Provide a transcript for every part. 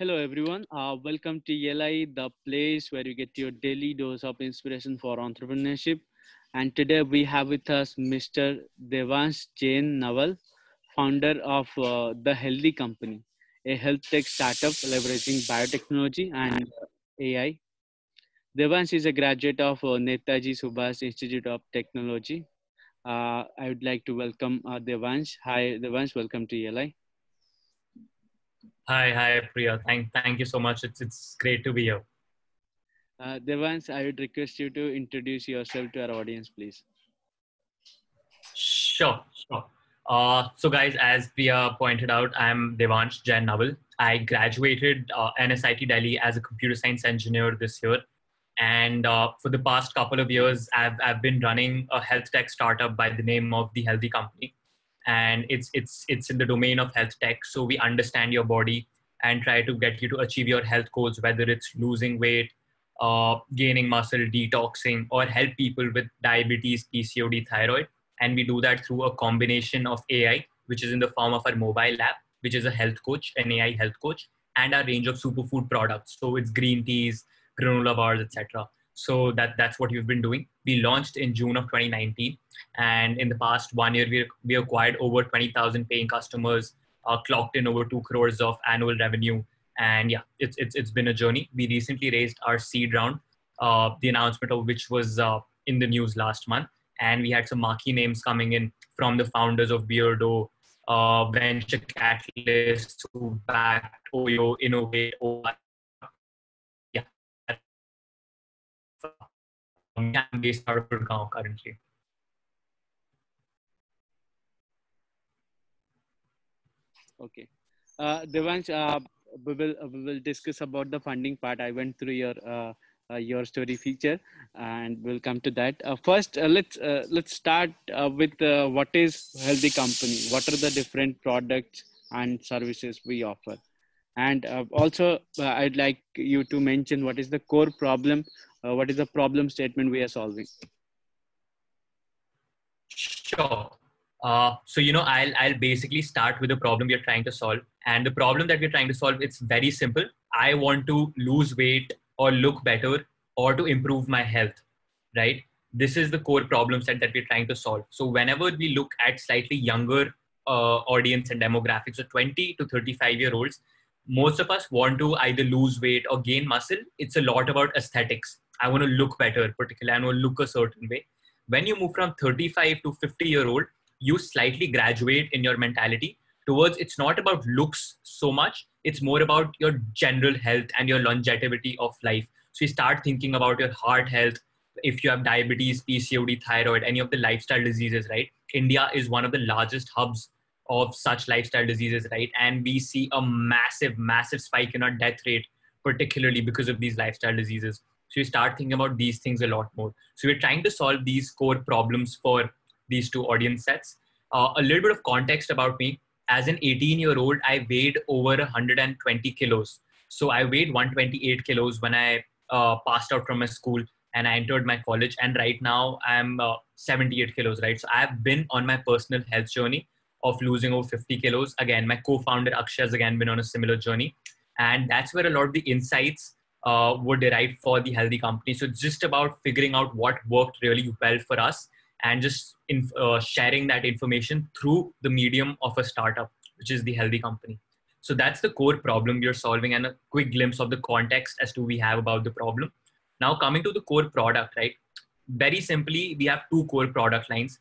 Hello, everyone. Uh, welcome to ELI, the place where you get your daily dose of inspiration for entrepreneurship. And today we have with us Mr. Devansh Jain Naval, founder of uh, The Healthy Company, a health tech startup leveraging biotechnology and AI. Devansh is a graduate of uh, Netaji Subhash Institute of Technology. Uh, I would like to welcome uh, Devansh. Hi, Devansh. Welcome to ELI. Hi, hi, Priya. Thank, thank you so much. It's, it's great to be here. Uh, Devansh, I would request you to introduce yourself to our audience, please. Sure, sure. Uh, so, guys, as Priya pointed out, I'm Devansh Jain Naval. I graduated uh, NSIT Delhi as a computer science engineer this year. And uh, for the past couple of years, I've, I've been running a health tech startup by the name of The Healthy Company and it's it's it's in the domain of health tech. So we understand your body and try to get you to achieve your health goals whether it's losing weight uh, gaining muscle detoxing or help people with diabetes pcod thyroid. And we do that through a combination of ai which is in the form of our mobile app which is a health coach an ai health coach and our range of superfood products. So it's green teas granola bars etc so that that's what we've been doing. We launched in June of 2019, and in the past one year, we we acquired over 20,000 paying customers, uh, clocked in over two crores of annual revenue, and yeah, it's it's it's been a journey. We recently raised our seed round, uh, the announcement of which was uh, in the news last month, and we had some marquee names coming in from the founders of Beardo, uh, venture capitalists who backed Oyo, Innovate, Currently. Okay. Uh, Devansh, uh, we, will, uh, we will discuss about the funding part. I went through your uh, uh, your story feature and we'll come to that. Uh, first, uh, let's uh, let's start uh, with what is Healthy Company? What are the different products and services we offer? And also, I'd like you to mention what is the core problem uh, what is the problem statement we are solving? Sure. Uh, so you know I'll, I'll basically start with the problem we're trying to solve. And the problem that we're trying to solve it's very simple. I want to lose weight or look better or to improve my health right? This is the core problem set that we're trying to solve. So whenever we look at slightly younger uh, audience and demographics so 20 to 35 year olds most of us want to either lose weight or gain muscle. It's a lot about aesthetics I want to look better, particularly I want to look a certain way. When you move from 35 to 50 year old, you slightly graduate in your mentality towards it's not about looks so much, it's more about your general health and your longevity of life. So you start thinking about your heart health, if you have diabetes, PCOD, thyroid, any of the lifestyle diseases, right? India is one of the largest hubs of such lifestyle diseases, right? And we see a massive, massive spike in our death rate, particularly because of these lifestyle diseases. You start thinking about these things a lot more. So we're trying to solve these core problems for these two audience sets. Uh, a little bit of context about me. As an 18 year old, I weighed over 120 kilos. So I weighed 128 kilos when I uh, passed out from my school and I entered my college. And right now I'm uh, 78 kilos, right? So I've been on my personal health journey of losing over 50 kilos. Again, my co-founder Akshay has again been on a similar journey. And that's where a lot of the insights uh, were for the healthy company. So it's just about figuring out what worked really well for us and just in, uh, sharing that information through the medium of a startup, which is the healthy company. So that's the core problem we are solving and a quick glimpse of the context as to we have about the problem. Now coming to the core product, right? Very simply, we have two core product lines.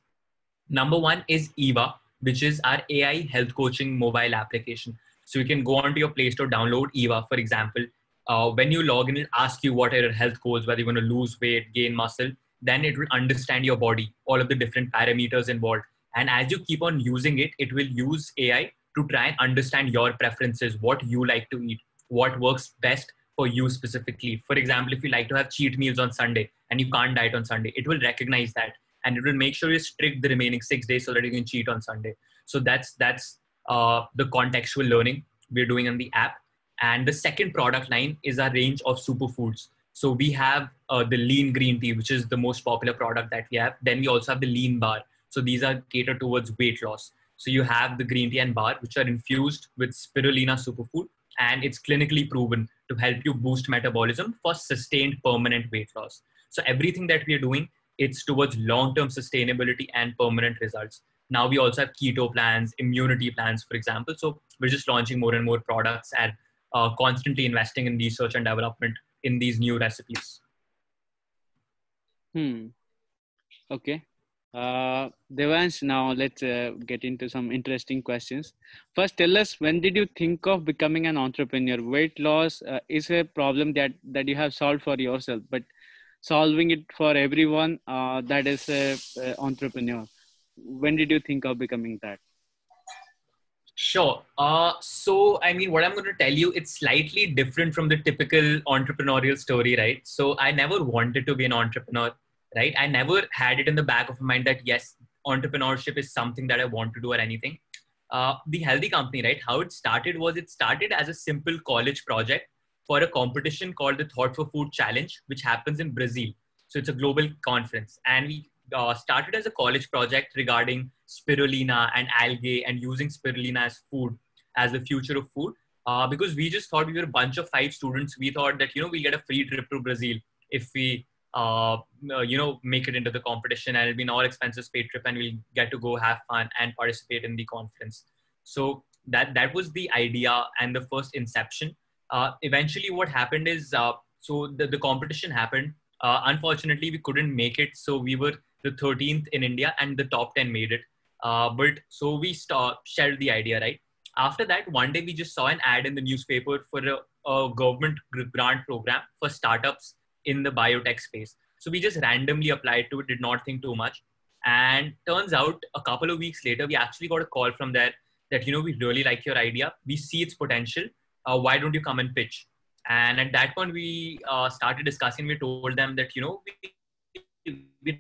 Number one is Eva, which is our AI health coaching mobile application. So you can go onto your Play Store, download Eva, for example, uh, when you log in, it asks you what are your health goals, whether you want to lose weight, gain muscle. Then it will understand your body, all of the different parameters involved. And as you keep on using it, it will use AI to try and understand your preferences, what you like to eat, what works best for you specifically. For example, if you like to have cheat meals on Sunday and you can't diet on Sunday, it will recognize that and it will make sure you strict the remaining six days so that you can cheat on Sunday. So that's that's uh, the contextual learning we're doing on the app. And the second product line is our range of superfoods. So we have uh, the lean green tea, which is the most popular product that we have. Then we also have the lean bar. So these are catered towards weight loss. So you have the green tea and bar, which are infused with spirulina superfood. and it's clinically proven to help you boost metabolism for sustained permanent weight loss. So everything that we are doing, it's towards long-term sustainability and permanent results. Now we also have keto plans, immunity plans, for example. So we're just launching more and more products and uh, constantly investing in research and development in these new recipes. Hmm. Okay. Uh, Devansh, now let's uh, get into some interesting questions. First, tell us when did you think of becoming an entrepreneur? Weight loss uh, is a problem that that you have solved for yourself, but solving it for everyone uh, that is a, a entrepreneur. When did you think of becoming that? Sure. Uh, so, I mean, what I'm going to tell you, it's slightly different from the typical entrepreneurial story, right? So, I never wanted to be an entrepreneur right? I never had it in the back of my mind that yes, entrepreneurship is something that I want to do or anything. Uh, the healthy company, right? How it started was it started as a simple college project for a competition called the Thought for Food Challenge, which happens in Brazil. So it's a global conference, and we uh, started as a college project regarding spirulina and algae and using spirulina as food as the future of food. Uh, because we just thought we were a bunch of five students. We thought that you know we get a free trip to Brazil if we uh, uh, you know, make it into the competition and it'll be an all expenses paid trip and we'll get to go have fun and participate in the conference. So that, that was the idea and the first inception. Uh, eventually what happened is, uh, so the, the competition happened. Uh, unfortunately, we couldn't make it. So we were the 13th in India and the top 10 made it. Uh, but so we start, shared the idea, right? After that, one day we just saw an ad in the newspaper for a, a government grant program for startups in the biotech space. So we just randomly applied to it, did not think too much. And turns out a couple of weeks later, we actually got a call from there that, you know, we really like your idea. We see its potential. Uh, why don't you come and pitch? And at that point, we uh, started discussing. We told them that, you know, we, we're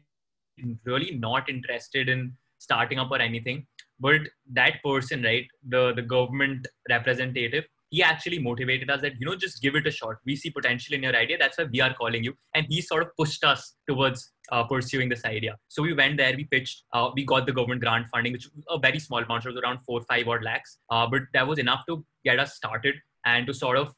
really not interested in starting up or anything. But that person, right, the, the government representative, he actually motivated us that you know just give it a shot. We see potential in your idea. That's why we are calling you. And he sort of pushed us towards uh, pursuing this idea. So we went there we pitched uh, we got the government grant funding which a very small amount it was around four five odd lakhs. Uh, but that was enough to get us started and to sort of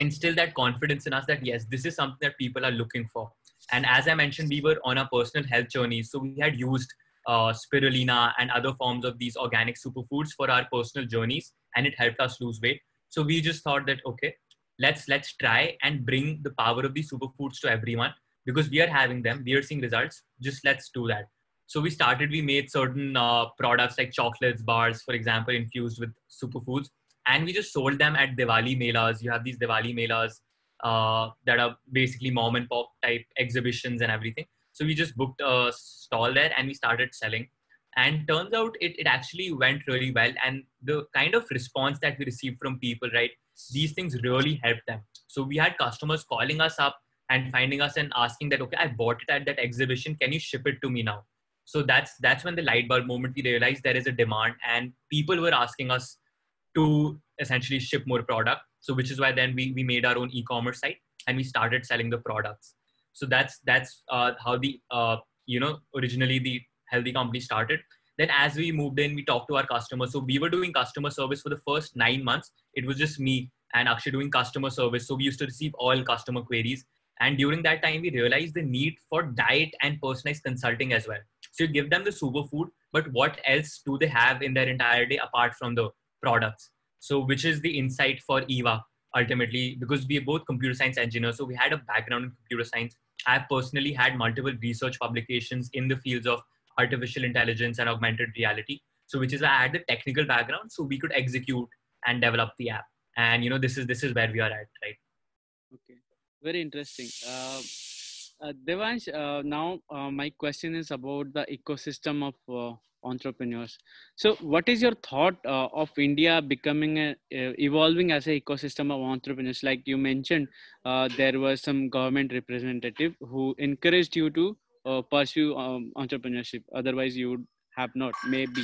instill that confidence in us that yes this is something that people are looking for and as i mentioned we were on a personal health journey so we had used uh, spirulina and other forms of these organic superfoods for our personal journeys and it helped us lose weight so we just thought that okay, let's let's try and bring the power of these superfoods to everyone because we are having them, we are seeing results. Just let's do that. So we started. We made certain uh, products like chocolates, bars, for example, infused with superfoods, and we just sold them at Diwali melas. You have these Diwali melas uh, that are basically mom and pop type exhibitions and everything. So we just booked a stall there and we started selling. And turns out it, it actually went really well. And the kind of response that we received from people right these things really helped them. So we had customers calling us up and finding us and asking that okay i bought it at that exhibition. Can you ship it to me now? So that's that's when the light bulb moment we realized there is a demand and people were asking us to essentially ship more product so which is why then we, we made our own e-commerce site and we started selling the products. So that's that's uh, how the uh, you know originally the healthy company started. Then as we moved in we talked to our customers. So we were doing customer service for the first nine months. It was just me and Akshay doing customer service. So we used to receive all customer queries. And during that time we realized the need for diet and personalized consulting as well. So you give them the superfood but what else do they have in their entire day apart from the products so which is the insight for eva ultimately because we are both computer science engineers so we had a background in computer science i've personally had multiple research publications in the fields of artificial intelligence and augmented reality. So which is I had the technical background, so we could execute and develop the app. And you know, this is this is where we are at, right? Okay, very interesting. Uh, uh, Devansh, uh, now uh, my question is about the ecosystem of uh, entrepreneurs. So, what is your thought uh, of India becoming a, evolving as an ecosystem of entrepreneurs? Like you mentioned, uh, there was some government representative who encouraged you to pursue um, entrepreneurship otherwise you would have not maybe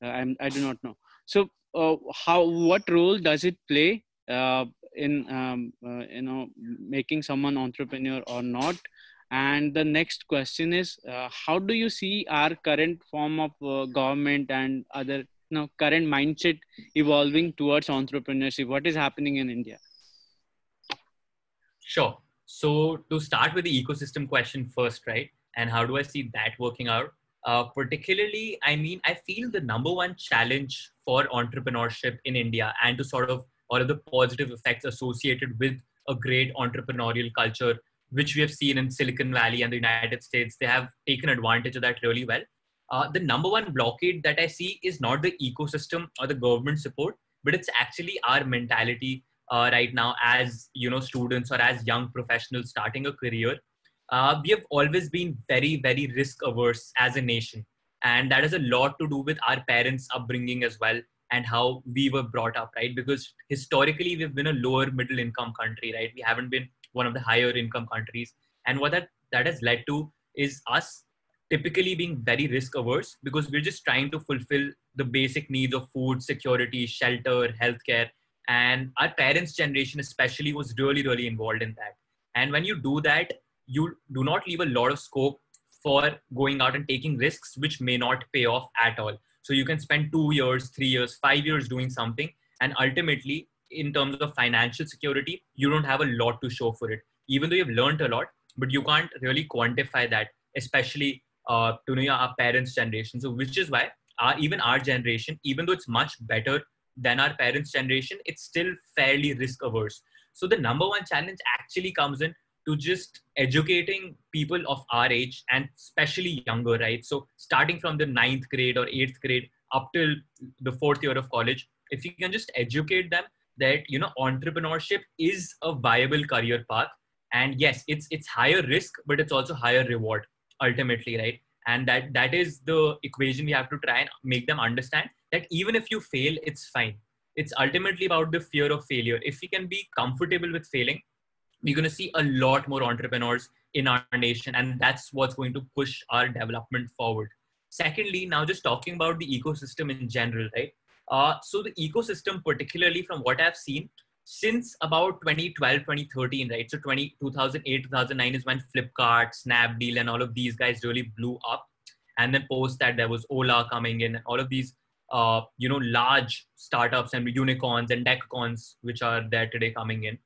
i do not know so how what role does it play in um, uh, you know making someone entrepreneur or not and the next question is uh, how do you see our current form of government and other now current mindset evolving towards entrepreneurship? What is happening in India? Sure. So to start with the ecosystem question first, right? And how do I see that working out? Uh, particularly, I mean, I feel the number one challenge for entrepreneurship in India and to sort of of the positive effects associated with a great entrepreneurial culture, which we have seen in Silicon Valley and the United States. They have taken advantage of that really well. Uh, the number one blockade that I see is not the ecosystem or the government support, but it's actually our mentality uh, right now as you know students or as young professionals starting a career. Uh, we have always been very very risk averse as a nation, and that has a lot to do with our parents' upbringing as well and how we were brought up, right? Because historically we've been a lower middle income country, right? We haven't been one of the higher income countries, and what that that has led to is us typically being very risk averse because we're just trying to fulfill the basic needs of food security shelter healthcare and our parents generation especially was really really involved in that and when you do that you do not leave a lot of scope for going out and taking risks which may not pay off at all so you can spend 2 years 3 years 5 years doing something and ultimately in terms of financial security you don't have a lot to show for it even though you've learned a lot but you can't really quantify that especially uh, to know, our parents' generation. So, which is why our, even our generation, even though it's much better than our parents' generation, it's still fairly risk averse. So, the number one challenge actually comes in to just educating people of our age and especially younger, right? So, starting from the ninth grade or eighth grade up till the fourth year of college, if you can just educate them that you know entrepreneurship is a viable career path and yes it's it's higher risk but it's also higher reward ultimately right? And that that is the equation we have to try and make them understand that even if you fail it's fine. It's ultimately about the fear of failure. If we can be comfortable with failing we're going to see a lot more entrepreneurs in our nation and that's what's going to push our development forward. Secondly now just talking about the ecosystem in general right? Uh, so the ecosystem particularly from what i've seen since about 2012 2013 right? So 20, 2008 2009 is when flipkart snapdeal and all of these guys really blew up. And then post that there was ola coming in and all of these uh, you know large startups and unicorns and decacorns which are there today coming in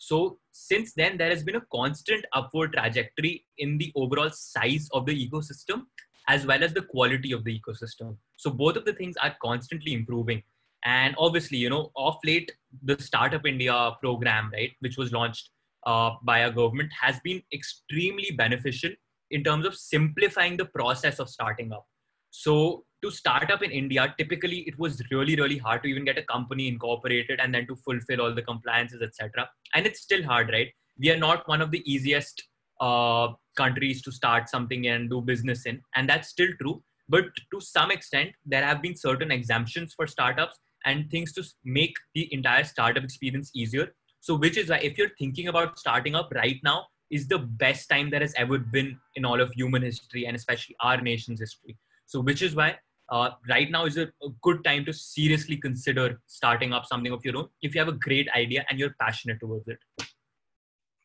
so since then there has been a constant upward trajectory in the overall size of the ecosystem as well as the quality of the ecosystem. So both of the things are constantly improving. And obviously you know off late the startup india program right which was launched uh, by our government has been extremely beneficial in terms of simplifying the process of starting up so to start up in india typically it was really really hard to even get a company incorporated and then to fulfill all the compliances etc and it's still hard right we are not one of the easiest uh, countries to start something and do business in and that's still true but to some extent there have been certain exemptions for startups and things to make the entire startup experience easier. So, which is why if you're thinking about starting up right now, is the best time that has ever been in all of human history and especially our nation's history. So, which is why uh, right now is a, a, good time to seriously consider starting up something of your own if you have a great idea and you're passionate towards it.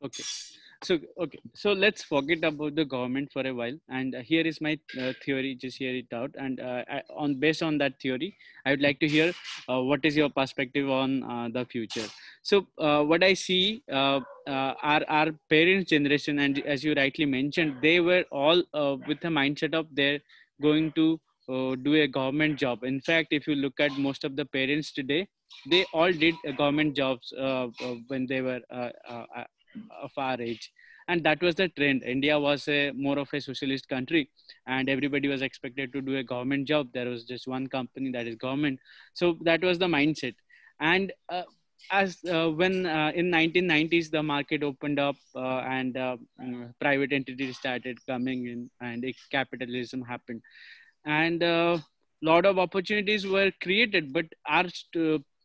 Okay. So okay. So let's forget about the government for a while. And uh, here is my uh, theory just hear it out. And uh, I, on based on that theory i would like to hear uh, what is your perspective on uh, the future? So uh, what i see our our parents generation and as you rightly mentioned they were all with the mindset of they're going to uh, do a government job. In fact if you look at most of the parents today they all did uh, government jobs uh, when they were of our age. And that was the trend. India was a more of a socialist country and everybody was expected to do a government job. There was just one company that is government. So that was the mindset. And uh, as uh, when uh, in 1990s the market opened up uh, and uh, private entities started coming in and capitalism happened. And a uh, lot of opportunities were created but our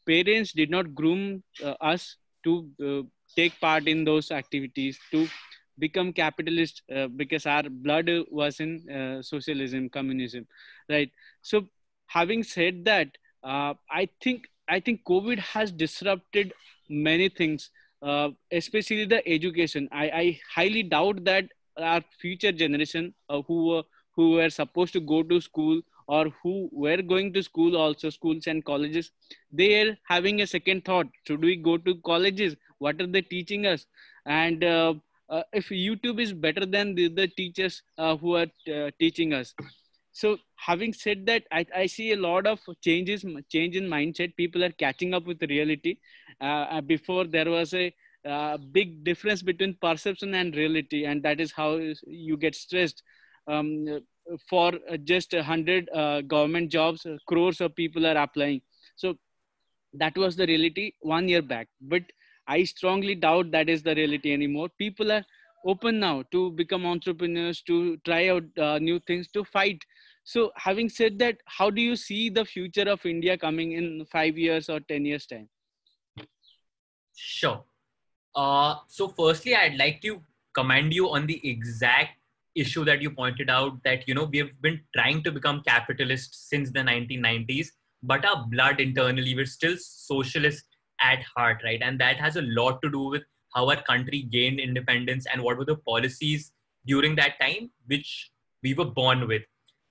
parents did not groom us to take part in those activities to become capitalist uh, because our blood was in uh, socialism communism right? So having said that uh, i think i think covid has disrupted many things uh, especially the education. I, I highly doubt that our future generation uh, who were who were supposed to go to school or who were going to school also schools and colleges they are having a second thought. Should we go to colleges? What are they teaching us? And uh, uh, if youtube is better than the, the teachers uh, who are uh, teaching us so having said that I, I see a lot of changes change in mindset. People are catching up with reality. Uh, uh, before there was a uh, big difference between perception and reality and that is how you get stressed. Um, for just a hundred uh, government jobs crores of people are applying. So that was the reality one year back. But i strongly doubt that is the reality anymore. People are open now to become entrepreneurs to try out uh, new things to fight so having said that how do you see the future of india coming in 5 years or 10 years time? Sure. Uh, so firstly i'd like to commend you on the exact issue that you pointed out that you know we have been trying to become capitalist since the 1990s but our blood internally we're still socialist at heart right? And that has a lot to do with how our country gained independence and what were the policies during that time which we were born with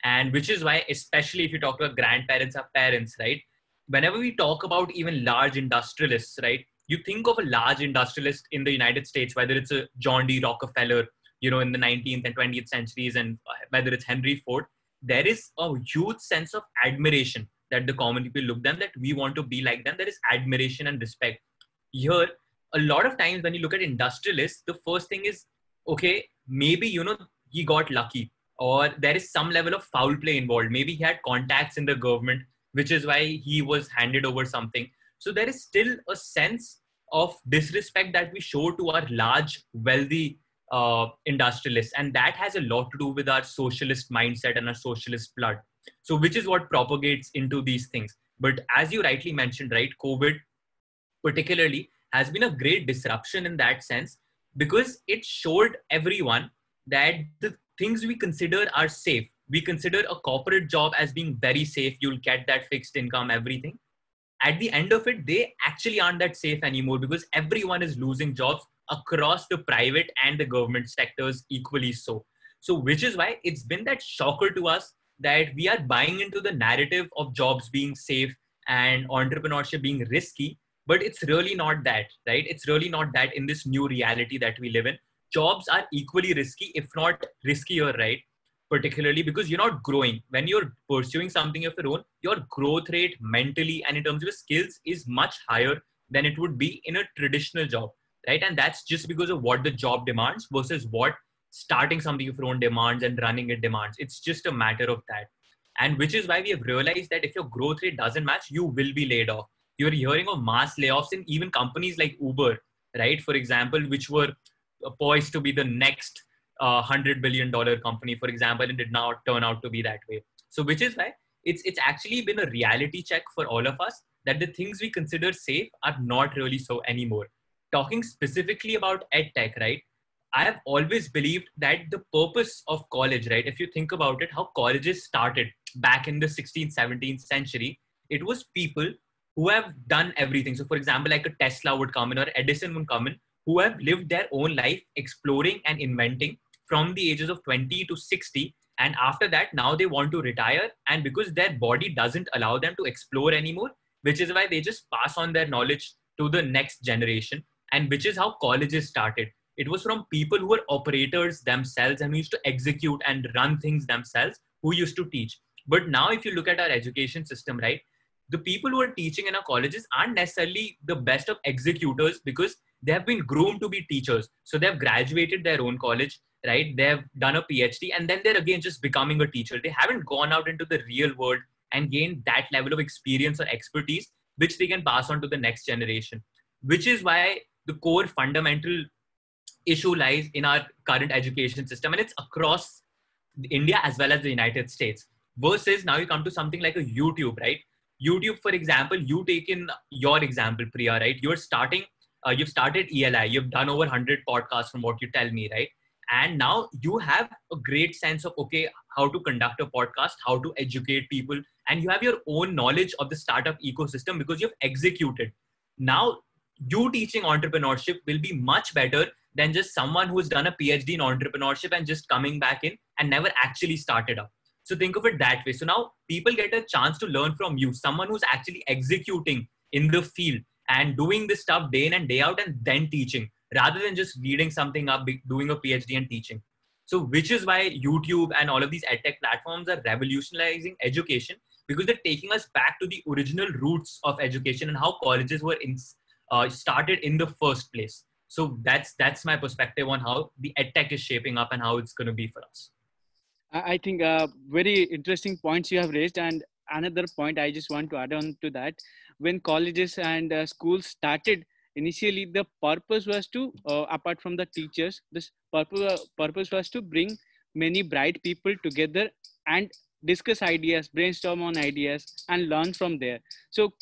and which is why especially if you talk to our grandparents our parents right? Whenever we talk about even large industrialists right? You think of a large industrialist in the united states whether it's a john d. Rockefeller you know in the 19th and 20th centuries and uh, whether it's henry ford there is a huge sense of admiration that the common people look them that we want to be like them. There is admiration and respect. Here a lot of times when you look at industrialists the first thing is okay maybe you know he got lucky or there is some level of foul play involved. Maybe he had contacts in the government which is why he was handed over something. So there is still a sense of disrespect that we show to our large wealthy uh, industrialists. And that has a lot to do with our socialist mindset and our socialist blood. So which is what propagates into these things. But as you rightly mentioned right covid particularly has been a great disruption in that sense because it showed everyone that the things we consider are safe we consider a corporate job as being very safe you'll get that fixed income everything at the end of it they actually aren't that safe anymore because everyone is losing jobs across the private and the government sectors equally so. So, which is why it's been that shocker to us that we are buying into the narrative of jobs being safe and entrepreneurship being risky, but it's really not that, right? It's really not that in this new reality that we live in. Jobs are equally risky, if not riskier, right? Particularly because you're not growing. When you're pursuing something of your own, your growth rate mentally and in terms of your skills is much higher than it would be in a traditional job right? And that's just because of what the job demands versus what starting something of your own demands and running it demands. It's just a matter of that. And which is why we have realized that if your growth rate doesn't match, you will be laid off. You're hearing of mass layoffs in even companies like Uber, right? For example, which were poised to be the next uh, $100 billion company, for example, and did not turn out to be that way. So, which is why it's, it's actually been a reality check for all of us that the things we consider safe are not really so anymore talking specifically about edtech, right? I have always believed that the purpose of college, right? If you think about it, how colleges started back in the 16th, 17th century, it was people who have done everything. So, for example, like a Tesla would come in or Edison would come in, who have lived their own life exploring and inventing from the ages of 20 to 60. And after that, now they want to retire. And because their body doesn't allow them to explore anymore, which is why they just pass on their knowledge to the next generation and which is how colleges started it was from people who were operators themselves and who used to execute and run things themselves who used to teach but now if you look at our education system right the people who are teaching in our colleges aren't necessarily the best of executors because they have been groomed to be teachers. So they have graduated their own college right? They have done a phd and then they're again just becoming a teacher. They haven't gone out into the real world and gained that level of experience or expertise which they can pass on to the next generation which is why the core fundamental issue lies in our current education system and it's across india as well as the united states versus now you come to something like a youtube right? Youtube for example you take in your example priya right? You're starting uh, you've started eli you've done over 100 podcasts from what you tell me right? And now you have a great sense of okay how to conduct a podcast how to educate people and you have your own knowledge of the startup ecosystem because you've executed. Now you teaching entrepreneurship will be much better than just someone who's done a PhD in entrepreneurship and just coming back in and never actually started up. so think of it that way. So now people get a chance to learn from you someone who's actually executing in the field and doing this stuff day in and day out and then teaching rather than just reading something up doing a phd and teaching. So which is why youtube and all of these edtech platforms are revolutionizing education because they're taking us back to the original roots of education and how colleges were in, uh, started in the first place. So that's that's my perspective on how the edtech is shaping up and how it's going to be for us. I think uh, very interesting points you have raised and another point i just want to add on to that when colleges and uh, schools started initially the purpose was to uh, apart from the teachers this purpose, purpose was to bring many bright people together and discuss ideas brainstorm on ideas and learn from there. So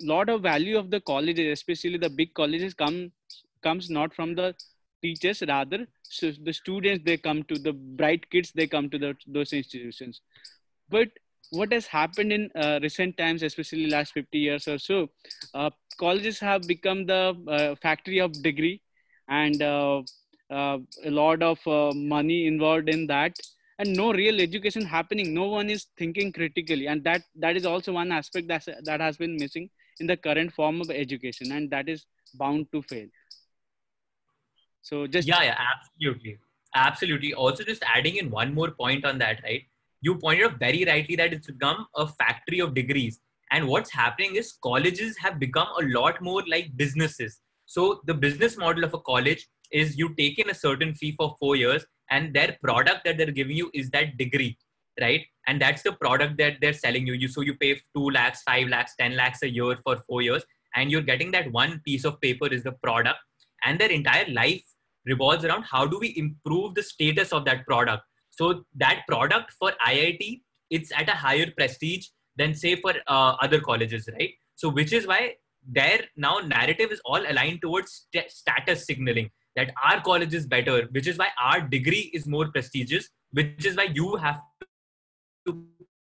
lot of value of the colleges especially the big colleges come comes not from the teachers rather so the students they come to the bright kids they come to the, those institutions. But what has happened in uh, recent times especially last 50 years or so uh, colleges have become the uh, factory of degree and uh, uh, a lot of uh, money involved in that and no real education happening no one is thinking critically and that that is also one aspect that that has been missing in the current form of education and that is bound to fail so just yeah, yeah, absolutely, absolutely. Also, just adding in one more point on that, right? You pointed out very rightly that it's become a factory of degrees, and what's happening is colleges have become a lot more like businesses. So the business model of a college is you take in a certain fee for four years, and their product that they're giving you is that degree, right? And that's the product that they're selling you. You so you pay two lakhs, five lakhs, ten lakhs a year for four years, and you're getting that one piece of paper is the product, and their entire life revolves around how do we improve the status of that product so that product for iit it's at a higher prestige than say for uh, other colleges right? So which is why their now narrative is all aligned towards st- status signaling that our college is better which is why our degree is more prestigious which is why you have to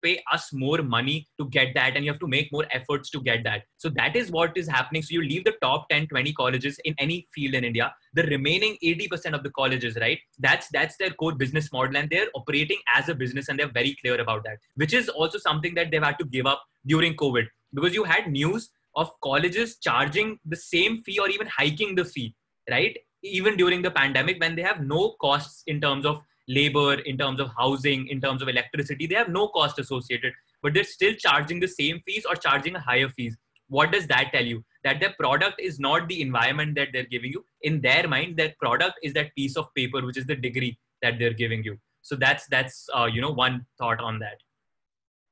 pay us more money to get that and you have to make more efforts to get that. So that is what is happening. So you leave the top 10 20 colleges in any field in india. The remaining 80% of the colleges right? That's that's their core business model and they're operating as a business and they're very clear about that which is also something that they've had to give up during covid because you had news of colleges charging the same fee or even hiking the fee right? Even during the pandemic when they have no costs in terms of labor, in terms of housing, in terms of electricity. They have no cost associated, but they're still charging the same fees or charging a higher fees. What does that tell you? That their product is not the environment that they're giving you. In their mind, their product is that piece of paper, which is the degree that they're giving you. So that's that's uh, you know one thought on that.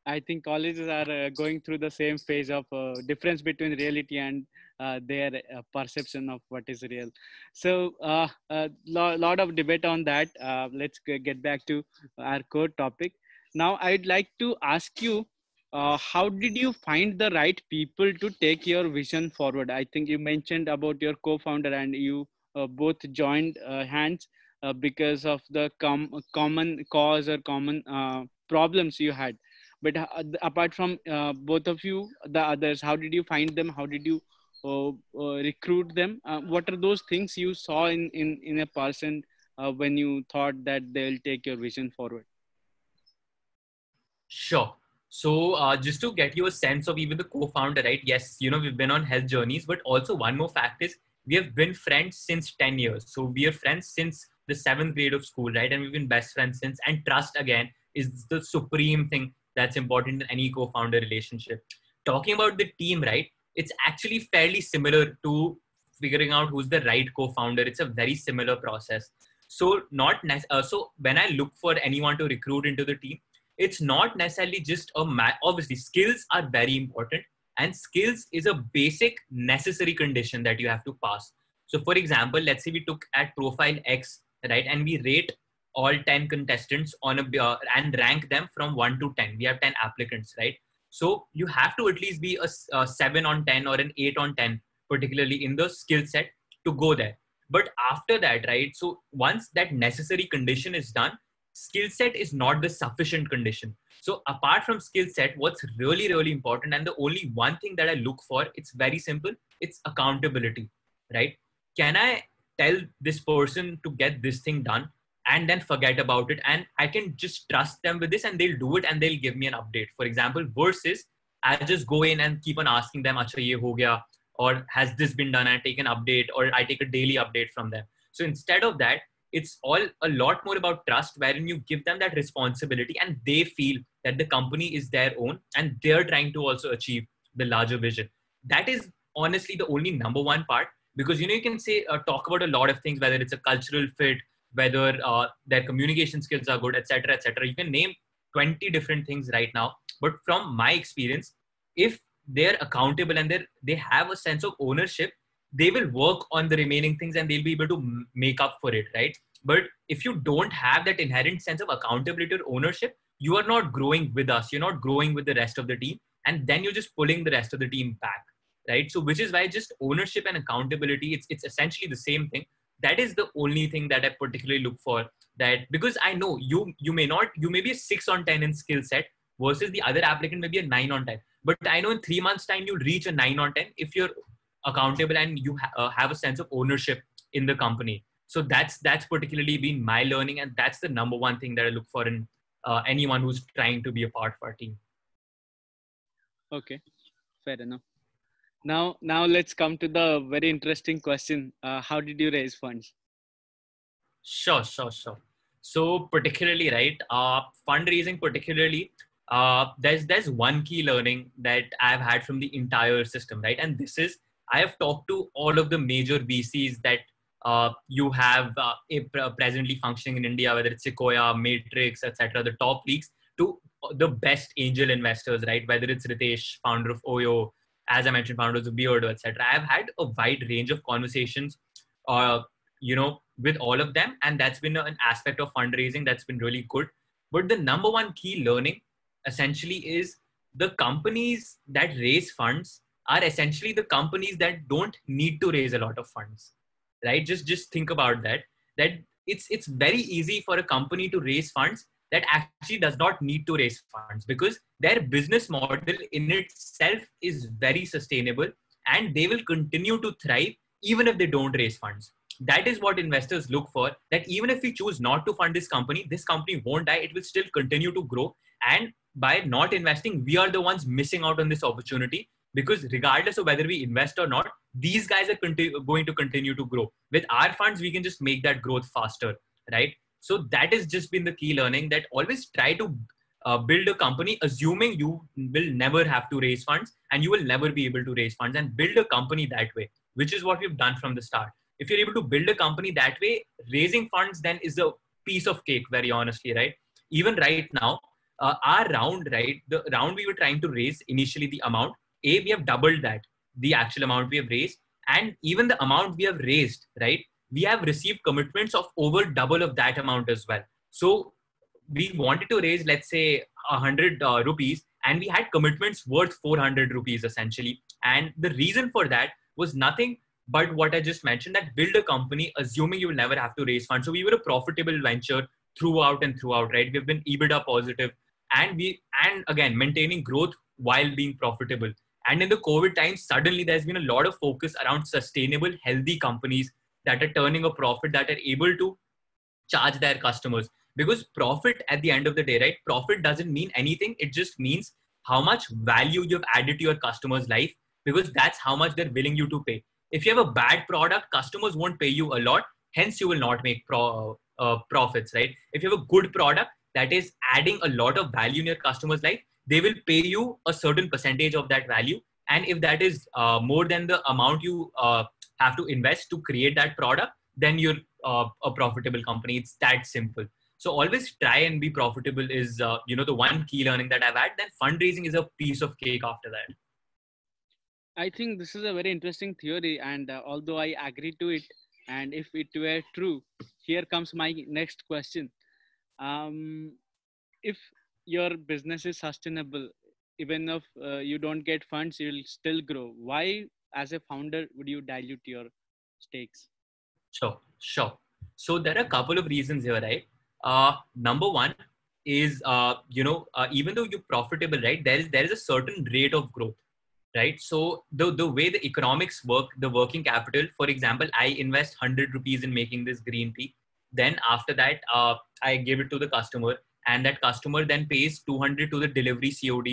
I think colleges are uh, going through the same phase of uh, difference between reality and uh, their uh, perception of what is real. So a uh, uh, lo- lot of debate on that. let's get back to our core topic. Now I'd like to ask you, how did you find the right people to take your vision forward? I think you mentioned about your co-founder and you both joined hands because of the com- common cause or common problems you had but uh, apart from uh, both of you the others how did you find them how did you uh, uh recruit them? Uh, what are those things you saw in in, in a person uh, when you thought that they'll take your vision forward? Sure. So just to get you a sense of even the co-founder right? Yes you know we've been on health journeys but also one more fact is we have been friends since 10 years. So we are friends since the seventh grade of school right? And we've been best friends since. And trust again is the supreme thing that's important in any co-founder relationship. Talking about the team, right? It's actually fairly similar to figuring out who's the right co-founder. It's a very similar process. So not uh, so when I look for anyone to recruit into the team, it's not necessarily just a ma- obviously skills are very important and skills is a basic necessary condition that you have to pass. So for example, let's say we took at profile X, right, and we rate all 10 contestants on a uh, and rank them from 1 to 10 we have 10 applicants right so you have to at least be a, a 7 on 10 or an 8 on 10 particularly in the skill set to go there. But after that right so once that necessary condition is done skill set is not the sufficient condition. So apart from skill set what's really really important and the only one thing that i look for it's very simple it's accountability right? Can i tell this person to get this thing done and then forget about it. And i can just trust them with this and they'll do it and they'll give me an update. For example versus i just go in and keep on asking them acha ye ho gaya or has this been done? I take an update or i take a daily update from them. So instead of that it's all a lot more about trust wherein you give them that responsibility and they feel that the company is their own and they're trying to also achieve the larger vision. That is honestly the only number one part because you know you can say uh, talk about a lot of things whether it's a cultural fit whether uh, their communication skills are good etc etc you can name 20 different things right now. But from my experience if they're accountable and they they have a sense of ownership they will work on the remaining things and they'll be able to make up for it right? But if you don't have that inherent sense of accountability or ownership you are not growing with us. You're not growing with the rest of the team. And then you're just pulling the rest of the team back right? So which is why just ownership and accountability it's it's essentially the same thing that is the only thing that i particularly look for that because i know you you may not you may be a 6 on 10 in skill set versus the other applicant may be a 9 on 10 but i know in 3 months time you'll reach a 9 on 10 if you're accountable and you ha- uh, have a sense of ownership in the company. So that's that's particularly been my learning and that's the number one thing that i look for in uh, anyone who's trying to be a part of our team. Okay. Fair enough now now let's come to the very interesting question. Uh, how did you raise funds? Sure sure sure. So particularly right uh, fundraising particularly uh, there's there's one key learning that i've had from the entire system right? And this is i have talked to all of the major vcs that uh, you have uh, presently functioning in india whether it's sequoia matrix etc the top leagues to the best angel investors right? Whether it's ritesh founder of oyo as I mentioned, founders of Beardo, etc. I've had a wide range of conversations, uh, you know, with all of them, and that's been an aspect of fundraising that's been really good. But the number one key learning, essentially, is the companies that raise funds are essentially the companies that don't need to raise a lot of funds, right? Just just think about that. That it's it's very easy for a company to raise funds that actually does not need to raise funds because their business model in itself is very sustainable and they will continue to thrive even if they don't raise funds. That is what investors look for that even if we choose not to fund this company this company won't die it will still continue to grow. And by not investing we are the ones missing out on this opportunity because regardless of whether we invest or not these guys are conti- going to continue to grow. With our funds we can just make that growth faster right so that has just been the key learning that always try to uh, build a company assuming you will never have to raise funds and you will never be able to raise funds and build a company that way which is what we've done from the start. If you're able to build a company that way raising funds then is a piece of cake very honestly right? Even right now uh, our round right the round we were trying to raise initially the amount a we have doubled that the actual amount we have raised and even the amount we have raised right we have received commitments of over double of that amount as well. So we wanted to raise, let's say, 100 uh, rupees, and we had commitments worth 400 rupees essentially. And the reason for that was nothing but what I just mentioned that build a company assuming you will never have to raise funds. So we were a profitable venture throughout and throughout, right? We've been EBITDA positive and we and again maintaining growth while being profitable. And in the COVID times, suddenly there's been a lot of focus around sustainable, healthy companies that are turning a profit that are able to charge their customers. Because profit at the end of the day right profit doesn't mean anything. It just means how much value you've added to your customer's life because that's how much they're willing you to pay. If you have a bad product customers won't pay you a lot. Hence you will not make pro, uh, profits right? If you have a good product that is adding a lot of value in your customer's life they will pay you a certain percentage of that value. And if that is uh, more than the amount you uh, have to invest to create that product, then you're uh, a profitable company. It's that simple. So always try and be profitable is uh, you know the one key learning that I've had. Then fundraising is a piece of cake after that. I think this is a very interesting theory, and uh, although I agree to it, and if it were true, here comes my next question. Um, if your business is sustainable, even if uh, you don't get funds, you'll still grow. Why as a founder would you dilute your stakes? Sure sure. So there are a couple of reasons here right? Uh, number one is uh, you know uh, even though you're profitable right there is there is a certain rate of growth right? So the the way the economics work the working capital for example i invest 100 rupees in making this green tea. Then after that uh, i give it to the customer and that customer then pays 200 to the delivery cod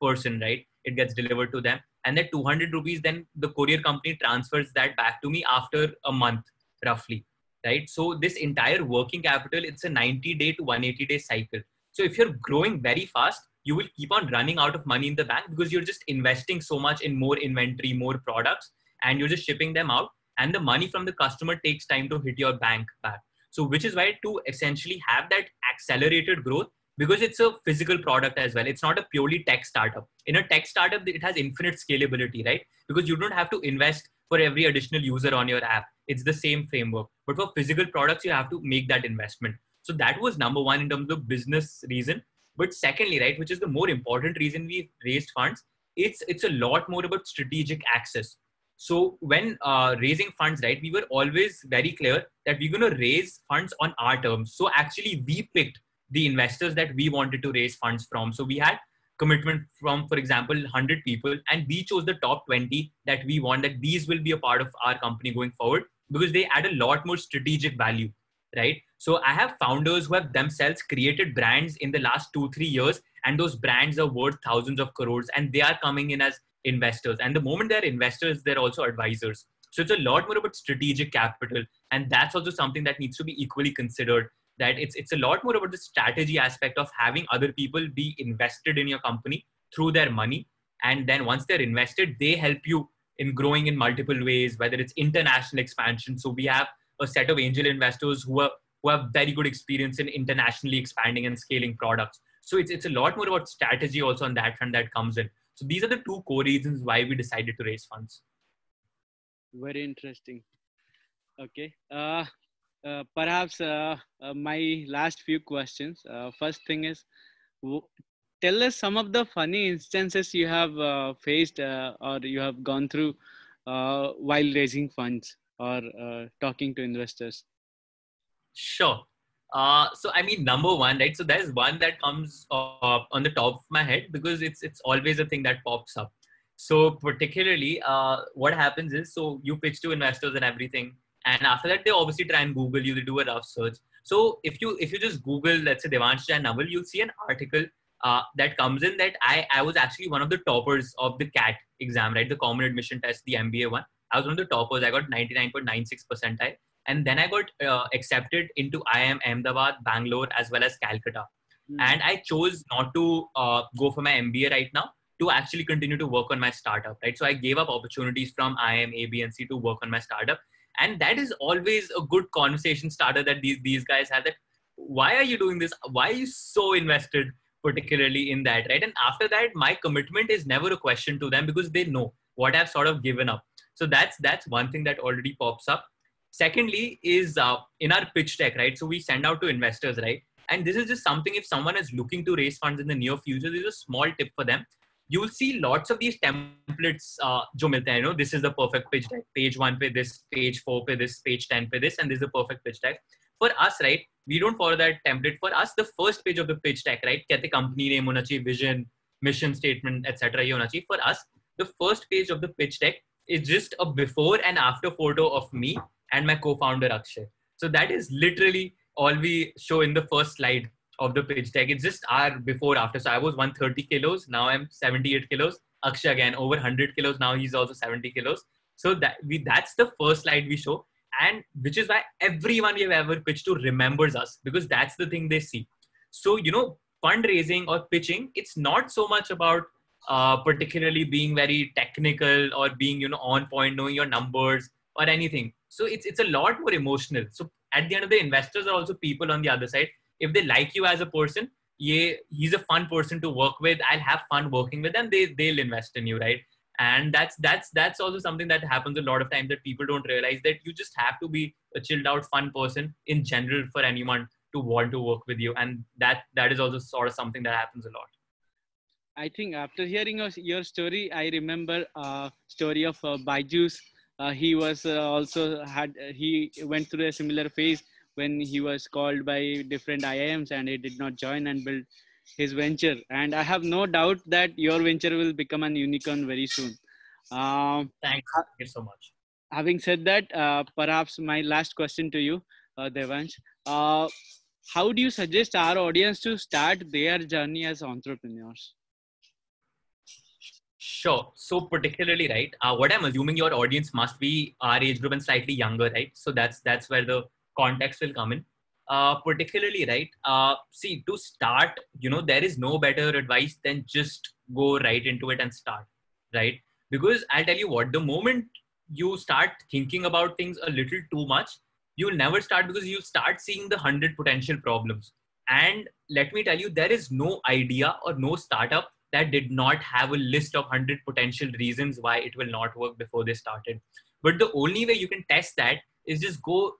person right? It gets delivered to them and that 200 rupees then the courier company transfers that back to me after a month roughly right? So this entire working capital it's a 90 day to 180 day cycle. So if you're growing very fast you will keep on running out of money in the bank because you're just investing so much in more inventory more products and you're just shipping them out and the money from the customer takes time to hit your bank back. So which is why to essentially have that accelerated growth because it's a physical product as well. It's not a purely tech startup. In a tech startup it has infinite scalability right? Because you don't have to invest for every additional user on your app. It's the same framework. But for physical products you have to make that investment. So that was number one in terms of business reason. But secondly right which is the more important reason we raised funds it's it's a lot more about strategic access. So when uh, raising funds right we were always very clear that we're going to raise funds on our terms. So actually we picked the investors that we wanted to raise funds from. So we had commitment from, for example, 100 people, and we chose the top 20 that we want that these will be a part of our company going forward because they add a lot more strategic value, right? So I have founders who have themselves created brands in the last two, three years, and those brands are worth thousands of crores, and they are coming in as investors. And the moment they're investors, they're also advisors. So it's a lot more about strategic capital, and that's also something that needs to be equally considered that it's it's a lot more about the strategy aspect of having other people be invested in your company through their money. And then once they're invested they help you in growing in multiple ways whether it's international expansion. So we have a set of angel investors who are who have very good experience in internationally expanding and scaling products. So it's, it's a lot more about strategy also on that front that comes in. So these are the two core reasons why we decided to raise funds. Very interesting. Okay uh, uh, perhaps uh, uh, my last few questions. first thing is, tell us some of the funny instances you have faced or you have gone through while raising funds or talking to investors. Sure. Uh, so I mean, number one, right? So there's one that comes uh, on the top of my head because it's it's always a thing that pops up. So particularly, uh, what happens is, so you pitch to investors and everything, and after that they obviously try and google you they do a rough search so if you if you just google let's say devansh jain naval you'll see an article uh, that comes in that I, I was actually one of the toppers of the CAT exam, right? The common admission test, the MBA one. I was one of the toppers. I got 99.96 percentile. And then I got uh, accepted into IIM Ahmedabad, Bangalore, as well as Calcutta. Mm. And I chose not to uh, go for my MBA right now to actually continue to work on my startup, right? So I gave up opportunities from IIM, A, B, and C to work on my startup and that is always a good conversation starter that these these guys have that why are you doing this? Why are you so invested particularly in that? Right? And after that my commitment is never a question to them because they know what i've sort of given up. So that's that's one thing that already pops up. Secondly is uh, in our pitch deck right? So we send out to investors right? And this is just something if someone is looking to raise funds in the near future this is a small tip for them you will see lots of these templates uh, jo milte hain, you know this is the perfect pitch deck page 1 pe this page 4 pe this page 10 pe this and this is the perfect pitch deck for us right we don't follow that template for us the first page of the pitch deck right कहते company name hona chahiye vision mission statement etc ye hona chahiye for us the first page of the pitch deck is just a before and after photo of me and my co-founder Akshay so that is literally all we show in the first slide of the pitch deck. It's just our before after. So I was 130 kilos. Now I'm 78 kilos. Akshay again over 100 kilos. Now he's also 70 kilos. So that we that's the first slide we show, and which is why everyone we have ever pitched to remembers us because that's the thing they see. So you know, fundraising or pitching, it's not so much about uh, particularly being very technical or being you know on point, knowing your numbers or anything. So it's it's a lot more emotional. So at the end of the day, investors are also people on the other side if they like you as a person yeah he's a fun person to work with i'll have fun working with them they they'll invest in you right? And that's that's that's also something that happens a lot of times that people don't realize that you just have to be a chilled out fun person in general for anyone to want to work with you. And that that is also sort of something that happens a lot. I think after hearing your story i remember a story of uh, Byju's. Uh, he was uh, also had he went through a similar phase when he was called by different IIMs and he did not join and build his venture. And I have no doubt that your venture will become an unicorn very soon. Um, Thanks. Thank you so much. Having said that, uh, perhaps my last question to you, uh, Devansh. uh, how do you suggest our audience to start their journey as entrepreneurs? Sure. So particularly, right? Uh, what I'm assuming your audience must be our age group and slightly younger, right? So that's that's where the context will come in. Uh, particularly, right? Uh, see, to start, you know, there is no better advice than just go right into it and start, right? Because I'll tell you what, the moment you start thinking about things a little too much, you'll never start because you start seeing the hundred potential problems. And let me tell you, there is no idea or no startup that did not have a list of 100 potential reasons why it will not work before they started. But the only way you can test that is just go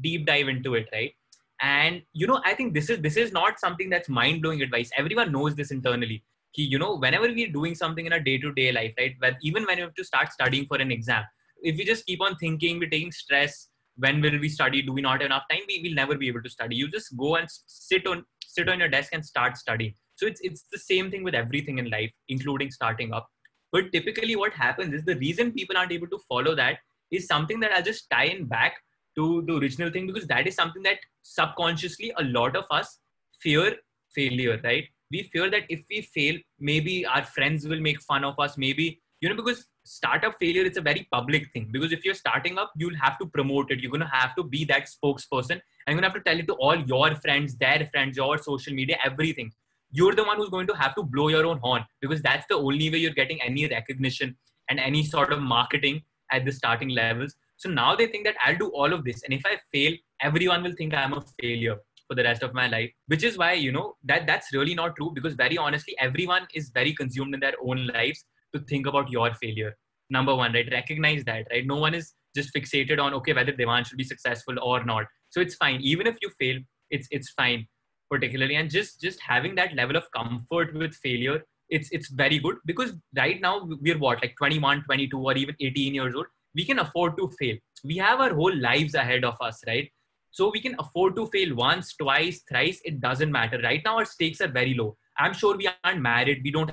deep dive into it, right? And you know, I think this is this is not something that's mind blowing advice. Everyone knows this internally. he, You know, whenever we're doing something in a day to day life, right? But even when you have to start studying for an exam, if we just keep on thinking, we're taking stress. When will we study? Do we not have enough time? We will never be able to study. You just go and sit on sit on your desk and start studying so it's it's the same thing with everything in life, including starting up. But typically, what happens is the reason people aren't able to follow that is something that I'll just tie in back to the original thing because that is something that subconsciously a lot of us fear failure, right? We fear that if we fail, maybe our friends will make fun of us. Maybe you know because startup failure is a very public thing because if you're starting up you'll have to promote it you're going to have to be that spokesperson and you're going to have to tell it to all your friends their friends your social media everything you're the one who's going to have to blow your own horn because that's the only way you're getting any recognition and any sort of marketing at the starting levels. So now they think that I'll do all of this. And if I fail, everyone will think I'm a failure for the rest of my life, which is why, you know, that that's really not true because very honestly, everyone is very consumed in their own lives to think about your failure. Number one, right? Recognize that, right? No one is just fixated on, okay, whether Devansh should be successful or not. So it's fine. Even if you fail, it's, it's fine particularly and just just having that level of comfort with failure it's it's very good because right now we're what like 21 22 or even 18 years old we can afford to fail. We have our whole lives ahead of us right? So we can afford to fail once twice thrice. It doesn't matter. Right now our stakes are very low. I'm sure we aren't married. We don't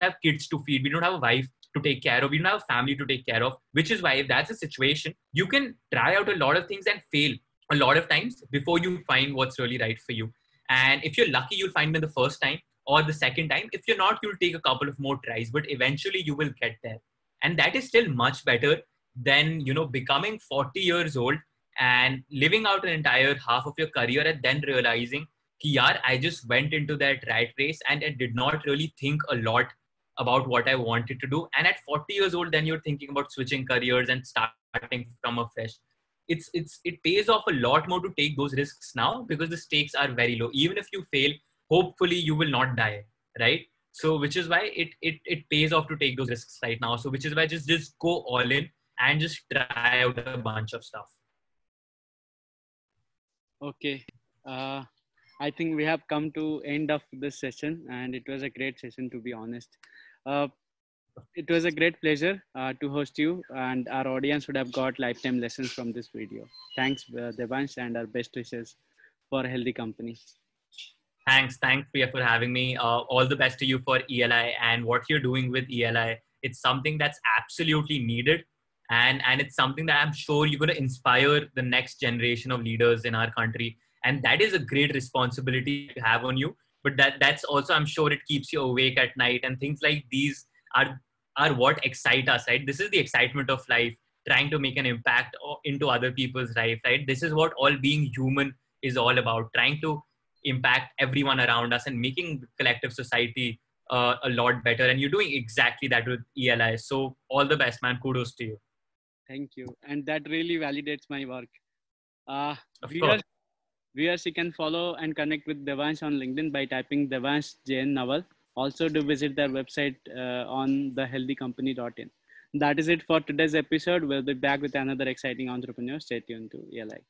have kids to feed. We don't have a wife to take care of. We don't have a family to take care of which is why if that's a situation you can try out a lot of things and fail a lot of times before you find what's really right for you. And if you're lucky, you'll find them the first time or the second time. If you're not, you'll take a couple of more tries, but eventually you will get there. And that is still much better than, you know, becoming 40 years old and living out an entire half of your career and then realizing, ki yaar, I just went into that rat race and I did not really think a lot about what I wanted to do. And at 40 years old, then you're thinking about switching careers and starting from a fresh. It's it's it pays off a lot more to take those risks now because the stakes are very low. Even if you fail hopefully you will not die right so which is why it it, it pays off to take those risks right now so which is why just just go all in and just try out a bunch of stuff okay uh, i think we have come to end of this session and it was a great session to be honest uh, it was a great pleasure uh, to host you and our audience would have got lifetime lessons from this video. Thanks uh, Devansh and our best wishes for a healthy company. Thanks, thanks Priya for having me. Uh, all the best to you for ELI and what you're doing with ELI. It's something that's absolutely needed and, and it's something that I'm sure you're going to inspire the next generation of leaders in our country. And that is a great responsibility to have on you. But that, that's also, I'm sure it keeps you awake at night and things like these are are what excite us, right? This is the excitement of life, trying to make an impact into other people's life, right? This is what all being human is all about, trying to impact everyone around us and making collective society uh, a lot better. And you're doing exactly that with ELI. So all the best, man. Kudos to you. Thank you. And that really validates my work. Uh, viewers, viewers, you can follow and connect with Devansh on LinkedIn by typing Devansh Jain Naval. Also do visit their website uh, on thehealthycompany.in. That is it for today's episode. We'll be back with another exciting entrepreneur. Stay tuned to ELI.